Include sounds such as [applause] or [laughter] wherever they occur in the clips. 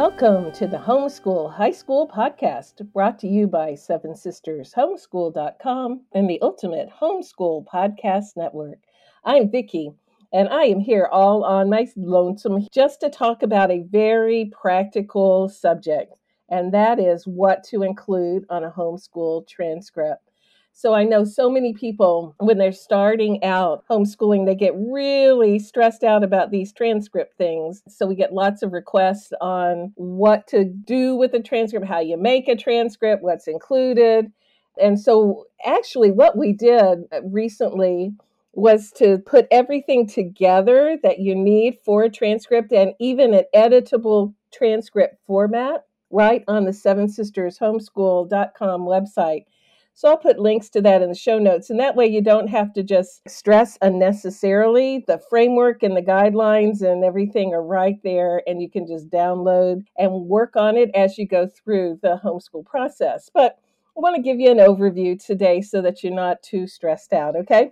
Welcome to the Homeschool High School Podcast, brought to you by Seven Sisters Homeschool.com and the Ultimate Homeschool Podcast Network. I'm Vicki, and I am here all on my lonesome just to talk about a very practical subject, and that is what to include on a homeschool transcript. So I know so many people, when they're starting out homeschooling, they get really stressed out about these transcript things. So we get lots of requests on what to do with a transcript, how you make a transcript, what's included. And so, actually, what we did uh, recently was to put everything together that you need for a transcript and even an editable transcript format right on the Seven Sisters Homeschool.com website. So I'll put links to that in the show notes. And that way you don't have to just stress unnecessarily. The framework and the guidelines and everything are right there, and you can just download and work on it as you go through the homeschool process. But I want to give you an overview today so that you're not too stressed out, okay?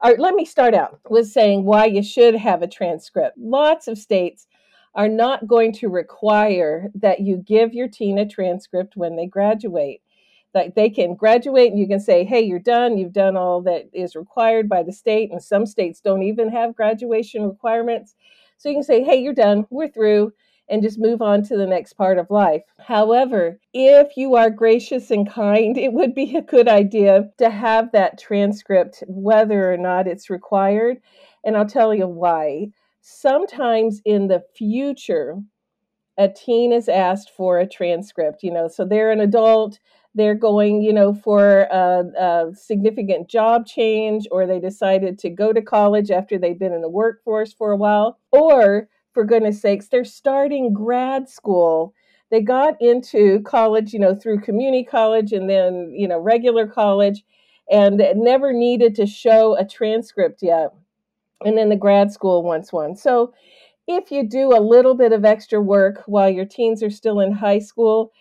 All right, let me start out with saying why you should have a transcript. Lots of states are not going to require that you give your teen a transcript when they graduate that they can graduate and you can say, hey, you're done. You've done all that is required by the state. And some states don't even have graduation requirements. So you can say, hey, you're done. We're through. And just move on to the next part of life. However, if you are gracious and kind, it would be a good idea to have that transcript, whether or not it's required. And I'll tell you why. Sometimes in the future, a teen is asked for a transcript, you know, so they're an adult, they're going, you know, for a, a, significant job change, or they decided to go to college after they've been in the workforce for a while, or for goodness sakes, they're starting grad school. They got into college, you know, through community college and then, you know, regular college, and never needed to show a transcript yet. And then the grad school wants one. So, if you do a little bit of extra work while your teens are still in high school,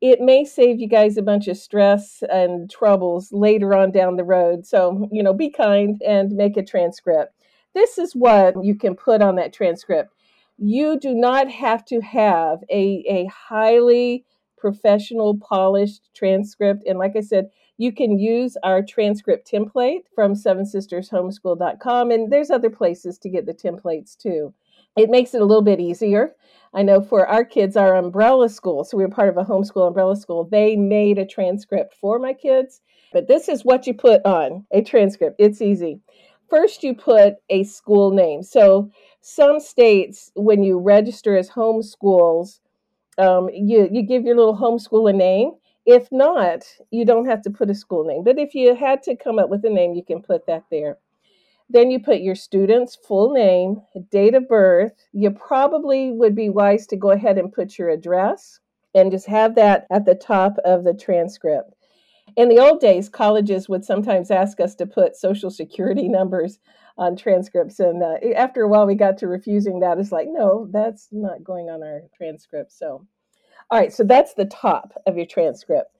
it may save you guys a bunch of stress and troubles later on down the road. So, you know, be kind and make a transcript. This is what you can put on that transcript. You do not have to have a, a highly professional, polished transcript. And like I said, you can use our transcript template from Seven Sisters Homeschool.com. And there's other places to get the templates too. It makes it a little bit easier I know for our kids, our umbrella school, so we were part of a homeschool umbrella school, they made a transcript for my kids. But this is what you put on a transcript. It's easy. First, you put a school name. So, some states, when you register as homeschools, um, you, you give your little homeschool a name. If not, you don't have to put a school name. But if you had to come up with a name, you can put that there. Then you put your student's full name, date of birth. You probably would be wise to go ahead and put your address and just have that at the top of the transcript. In the old days, colleges would sometimes ask us to put social security [laughs] numbers on transcripts. And uh, after a while, we got to refusing that. It's like, no, that's not going on our transcript. So, all right, so that's the top of your transcript.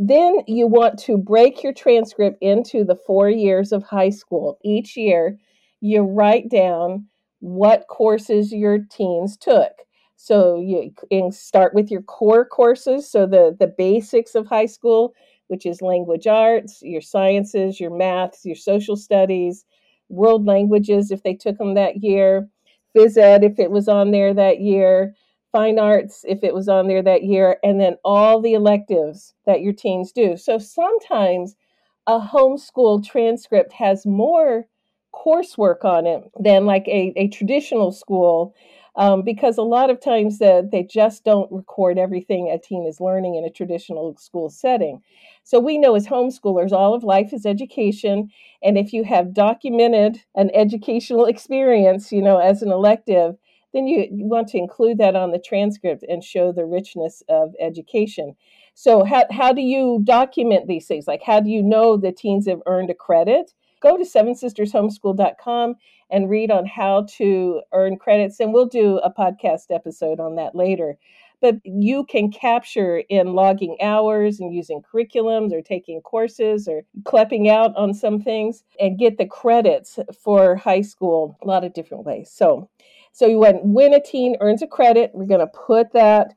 Then you want to break your transcript into the four years of high school. Each year, you write down what courses your teens took. So you start with your core courses, so the, the basics of high school, which is language arts, your sciences, your maths, your social studies, world languages if they took them that year, phys ed if it was on there that year, fine arts if it was on there that year, and then all the electives that your teens do. So sometimes a homeschool transcript has more coursework on it than like a, a traditional school um, because a lot of times uh, they just don't record everything a teen is learning in a traditional school setting. So we know as homeschoolers, all of life is education. And if you have documented an educational [laughs] experience, you know, as an elective, then you want to include that on the transcript and show the richness of education. So, how, how do you document these things? Like, how do you know the teens have earned a credit? Go to sevensistershomeschool.com and read on how to earn credits. And we'll do a podcast episode on that later. But you can capture in logging hours and using curriculums or taking courses or CLEPing out on some things and get the credits for high school a lot of different ways. So, So when, when a teen earns a credit, we're going to put that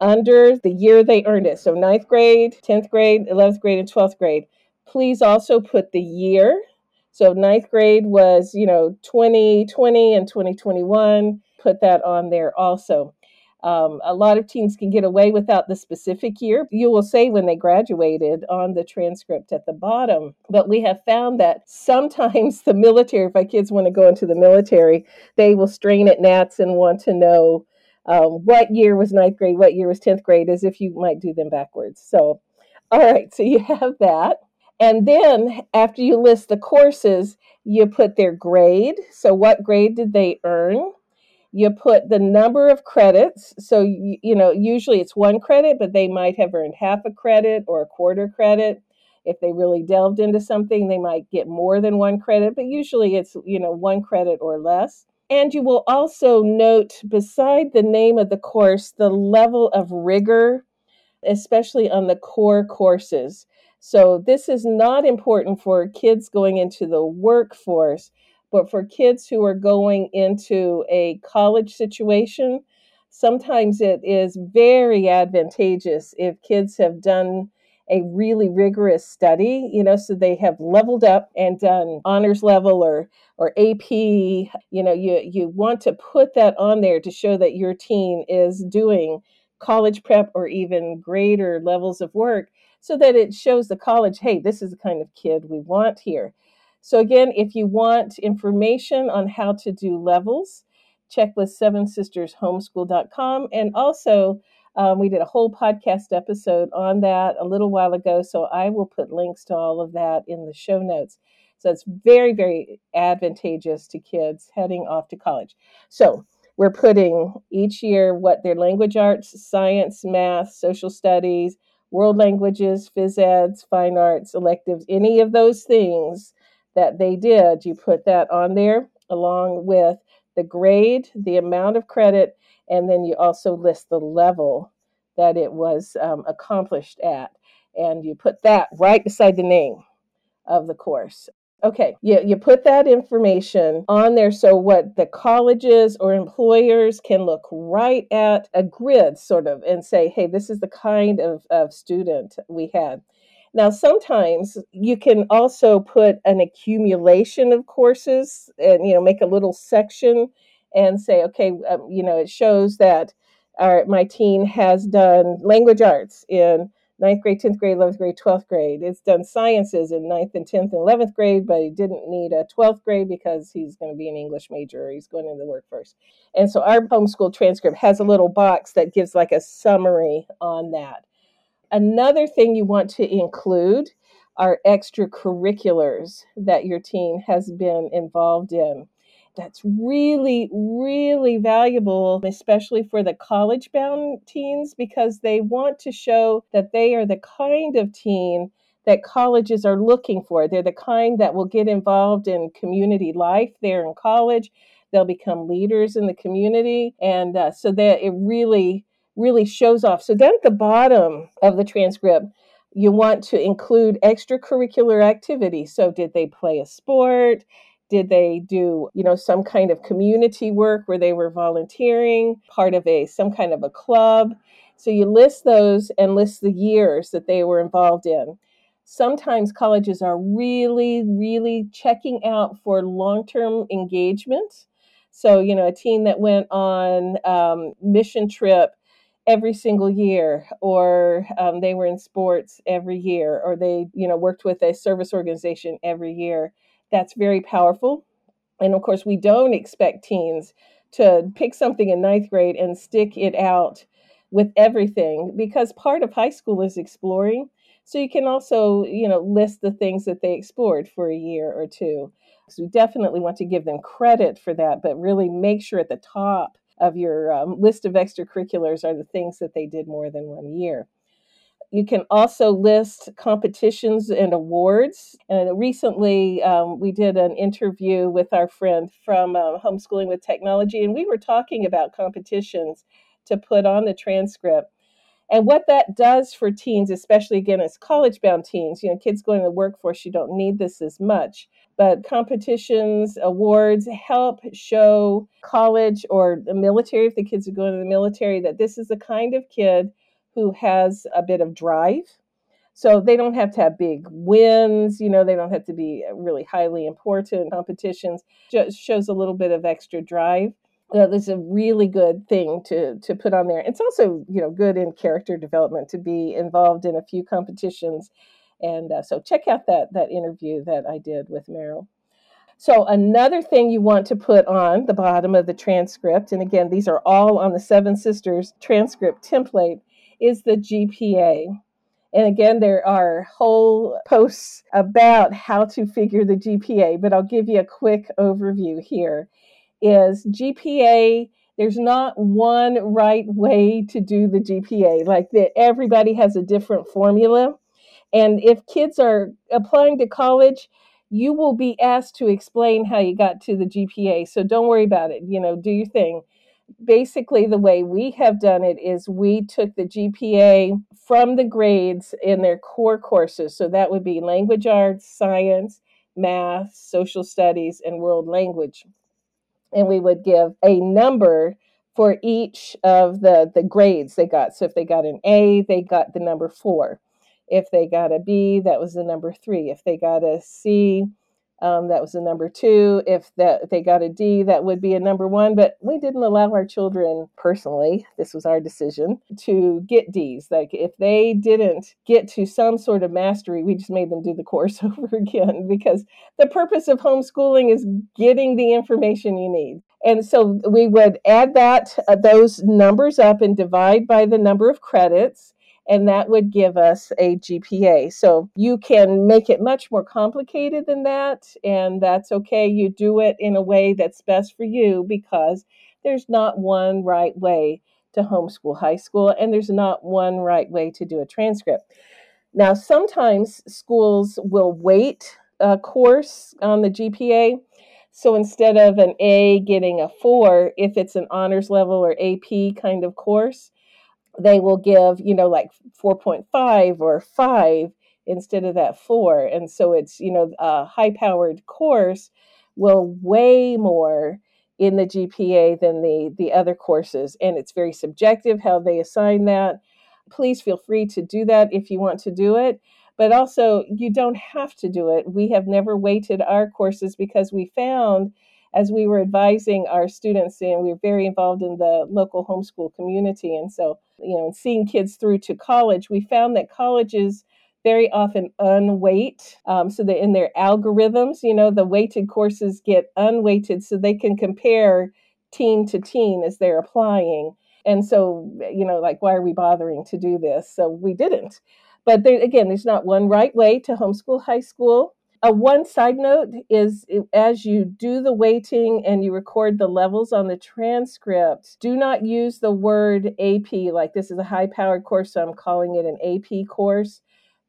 under the year they earned it. So ninth grade, 10th grade, 11th grade, and 12th grade. Please also put the year. So ninth grade was, you know, 2020 and 2021. Put that on there also. Um, a lot of teens can get away without the specific year. You will say when they graduated on the transcript at the bottom. But we have found that sometimes the military, if my kids want to go into the military, they will strain at gnats and want to know um, what year was ninth grade, what year was 10th grade, as if you might do them backwards. So, all right, so you have that. And then after you list the courses, you put their grade. So, what grade did they earn? You put the number of credits. So, you, you know, usually it's one credit, but they might have earned half a credit or a quarter credit. If they really delved into something, they might get more than one credit, but usually it's, you know, one credit or less. And you will also note beside the name of the course the level of rigor, especially on the core courses. So, this is not important for kids going into the workforce, but for kids who are going into a college situation. Sometimes it is very advantageous if kids have done a really rigorous study, you know, so they have leveled up and done honors level or or AP, you know, you you want to put that on there to show that your teen is doing college prep or even greater levels of work so that it shows the college, hey, this is the kind of kid we want here. So again, if you want information on how to do levels, check with seven sisters homeschool.com and also um, we did a whole podcast episode on that a little while ago, so I will put links to all of that in the show notes. So it's very, very advantageous to kids heading off to college. So we're putting each year what their language arts, science, math, social studies, world languages, phys eds, fine arts, electives, any of those things that they did, you put that on there along with the grade, the amount of credit, and then you also list the level that it was um, accomplished at. And you put that right beside the name of the course. Okay, you, you put that information on there so what the colleges or employers can look right at a grid sort of and say, hey, this is the kind of, of student we had. Now, sometimes you can also put an accumulation of courses and, you know, make a little section and say, okay, um, you know, it shows that our, my teen has done language arts in ninth grade, 10th grade, 11th grade, 12th grade. It's done sciences in ninth and 10th and 11th grade, but he didn't need a 12th grade because he's going to be an English major or he's going into the workforce. And so our homeschool transcript has a little box that gives like a summary on that. Another thing you want to include are extracurriculars that your teen has been involved in that's really, really valuable, especially for the college bound teens, because they want to show that they are the kind of teen that colleges are looking for. They're the kind that will get involved in community life there in college. They'll become leaders in the community. And uh, so that it really, really shows off. So, down at the bottom of the transcript, you want to include extracurricular activities. So, did they play a sport? Did they do, you know, some kind of community work where they were volunteering, part of a some kind of a club? So you list those and list the years that they were involved in. Sometimes colleges are really, really checking out for long term engagement. So, you know, a team that went on um, mission trip every single year or um, they were in sports every year or they you know worked with a service organization every year that's very powerful. And of course, we don't expect teens to pick something in ninth grade and stick it out with everything because part of high school is exploring. So you can also, you know, list the things that they explored for a year or two. So we definitely want to give them credit for that, but really make sure at the top of your um, list of extracurriculars are the things that they did more than one year. You can also list competitions and awards. And recently, um, we did an interview with our friend from uh, Homeschooling with Technology, and we were talking about competitions to put on the transcript. And what that does for teens, especially again as college bound teens, you know, kids going to the workforce, you don't need this as much. But competitions, awards help show college or the military, if the kids are going to the military, that this is the kind of kid who has a bit of drive. So they don't have to have big wins, you know, they don't have to be really highly important competitions. Just shows a little bit of extra drive this a really good thing to to put on there. It's also you know good in character development to be involved in a few competitions, and uh, so check out that that interview that I did with Meryl. So another thing you want to put on the bottom of the transcript, and again these are all on the Seven Sisters transcript template, is the GPA. And again, there are whole posts about how to figure the GPA, but I'll give you a quick overview here is GPA there's not one right way to do the GPA. Like that everybody has a different formula. And if kids are applying to college, you will be asked to explain how you got to the GPA. So don't worry about it. You know, do your thing. Basically, the way we have done it is we took the GPA from the grades in their core courses. So that would be language arts, science, math, social studies, and world language and we would give a number for each of the the grades they got. So if they got an A, they got the number 4. If they got a B, that was the number 3. If they got a C, um, that was a number two. If that they got a D, that would be a number one. But we didn't allow our children personally. This was our decision to get D's. Like if they didn't get to some sort of mastery, we just made them do the course [laughs] over again because the purpose of homeschooling is getting the information you need. And so we would add that uh, those numbers up and divide by the number of credits and that would give us a GPA. So you can make it much more complicated than that, and that's okay. You do it in a way that's best for you because there's not one right way to homeschool high school, and there's not one right way to do a transcript. Now, sometimes schools will weight a course on the GPA. So instead of an A getting a four, if it's an honors level or AP kind of course, they will give, you know, like 4.5 or 5 instead of that 4. And so it's, you know, a high powered course will weigh more in the GPA than the the other courses and it's very subjective how they assign that. Please feel free to do that if you want to do it, but also you don't have to do it. We have never weighted our courses because we found as we were advising our students, and we were very involved in the local homeschool community. And so, you know, seeing kids through to college, we found that colleges very often unweight. Um, so that in their algorithms, you know, the weighted courses get unweighted so they can compare teen to teen as they're applying. And so, you know, like, why are we bothering to do this? So we didn't. But there, again, there's not one right way to homeschool high school. A one side note is as you do the weighting and you record the levels on the transcript, do not use the word AP like this is a high powered course, so I'm calling it an AP course.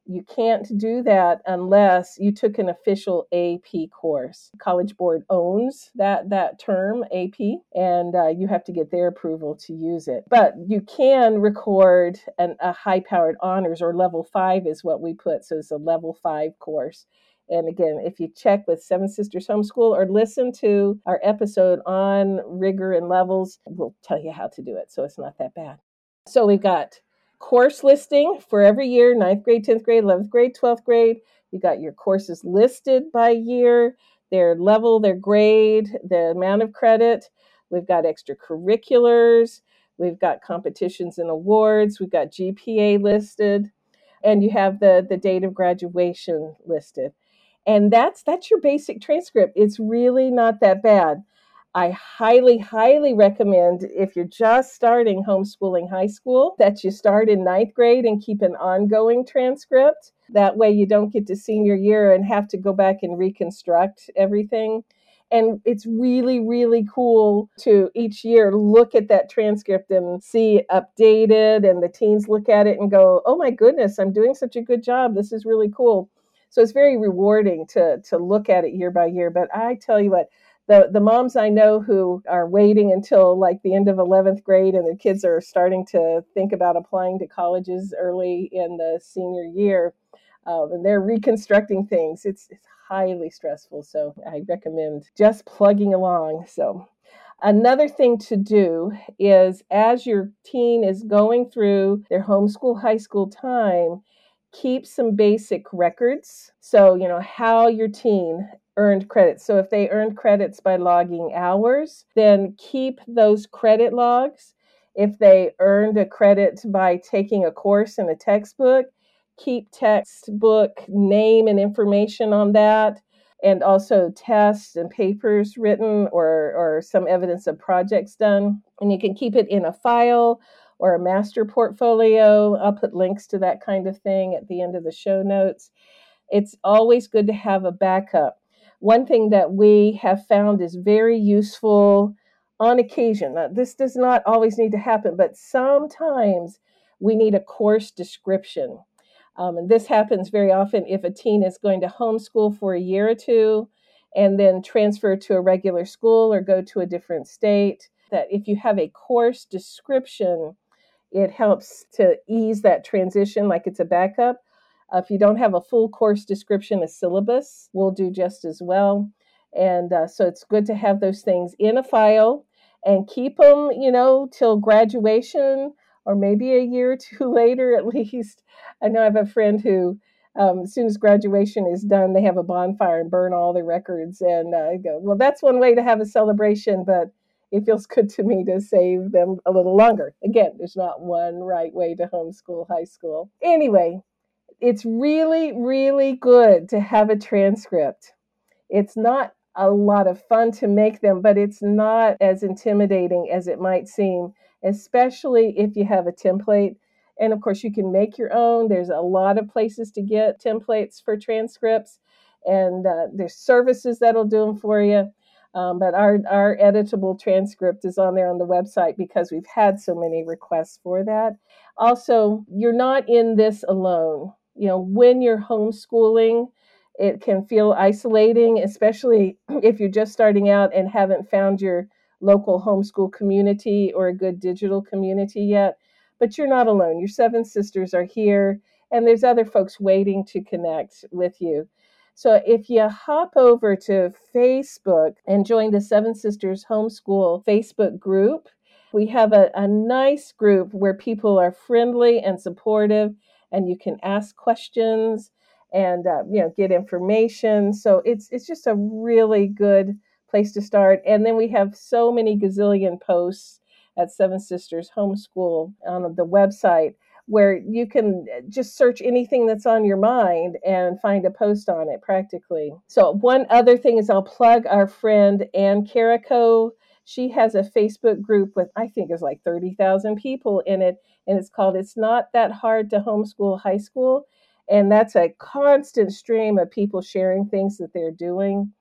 You can't do that unless you took an official AP course. College Board owns that that term AP, and uh, you have to get their approval to use it. But you can record an, a high-powered honors or level five is what we put. So it's a level five course. And again, if you check with Seven Sisters Homeschool or listen to our episode on rigor and levels, we'll tell you how to do it. So it's not that bad. So we've got course listing for every year ninth grade, 10th grade, 11th grade, 12th grade. You got your courses listed by year, their level, their grade, the amount of credit. We've got extracurriculars. We've got competitions and awards. We've got GPA listed. And you have the, the date of graduation listed and that's that's your basic transcript. It's really not that bad. I highly highly recommend if you're just starting homeschooling high school that you start in ninth grade and keep an ongoing transcript. That way you don't get to senior year and have to go back and reconstruct everything. And it's really really cool to each year look at that transcript and see updated and the teens look at it and go oh my goodness i'm doing such a good job. This is really cool so it's very rewarding to to look at it year by year. But I tell you what, the the moms I know who are waiting until like the end of 11th grade and their kids are starting to think about applying to colleges early in the senior year, um, and they're reconstructing things. It's, it's highly stressful, so I recommend just plugging along. So. Another thing to do is as your teen is going through their homeschool high school time, keep some basic records. So, you know, how your teen earned credits. So if they earned credits by logging hours, then keep those credit logs. If they earned a credit by taking a course in a textbook, keep textbook name and information on that and also tests and papers written or, or some evidence of projects done. And you can keep it in a file or a master portfolio. I'll put links to that kind of thing at the end of the show notes. It's always good to have a backup one thing that we have found is very useful on occasion. Now, this does not always need to happen, but sometimes we need a course description. Um, and this happens very often if a teen is going to homeschool for a year or two and then transfer to a regular school or go to a different state. That if you have a course description, it helps to ease that transition like it's a backup. Uh, if you don't have a full course description, a syllabus will do just as well. And uh, so it's good to have those things in a file and keep them, you know, till graduation or maybe a year or two [laughs] later at least. I know I have a friend who, um, as soon as graduation is done, they have a bonfire and burn all the records. And uh, I go, well, that's one way to have a celebration, but it feels good to me to save them a little longer. Again, there's not one right way to homeschool high school. Anyway, it's really, really good to have a transcript. It's not a lot of fun to make them, but it's not as intimidating as it might seem, especially if you have a template. And of course, you can make your own. There's a lot of places to get templates for transcripts, and uh, there's services that'll do them for you. Um, but our, our editable transcript is on there on the website because we've had so many requests for that. Also, you're not in this alone you know, when you're homeschooling, it can feel isolating, especially [clears throat] if you're just starting out and haven't found your local homeschool community or a good digital community yet. But you're not alone. Your seven sisters are here, and there's other folks waiting to connect with you. So if you hop over to Facebook and join the Seven Sisters Homeschool Facebook group, we have a, a nice group where people are friendly and supportive and you can ask questions and uh, you know get information. So it's it's just a really good place to start. And then we have so many gazillion posts at Seven Sisters Homeschool on the website where you can just search anything that's on your mind and find a post on it practically. So, one other thing is I'll plug our friend Ann Karako. She has a Facebook group with, I think, is like 30,000 people in it and it's called It's Not That Hard to Homeschool High School. And that's a constant stream of people sharing things that they're doing.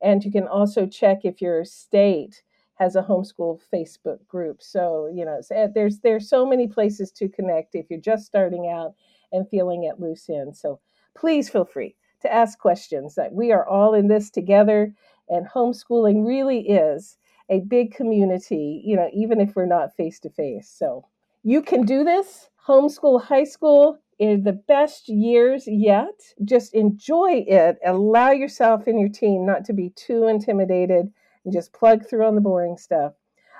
And you can also check if your state has a homeschool Facebook group. So, you know, eh, there's there's so many places to connect if you're just starting out and feeling at loose ends. So please feel free to ask questions that we are all in this together and homeschooling really is a big community, you know, even if we're not face to face. So you can do this. Homeschool high school is the best years yet. Just enjoy it. Allow yourself and your teen not to be too intimidated and just plug through on the boring stuff.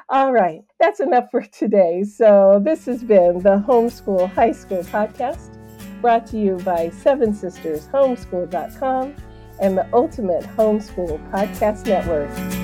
All right, that's enough for today. So, this has been the Homeschool High School podcast brought to you by Seven Sisters Homeschool.com and the Ultimate Homeschool Podcast Network.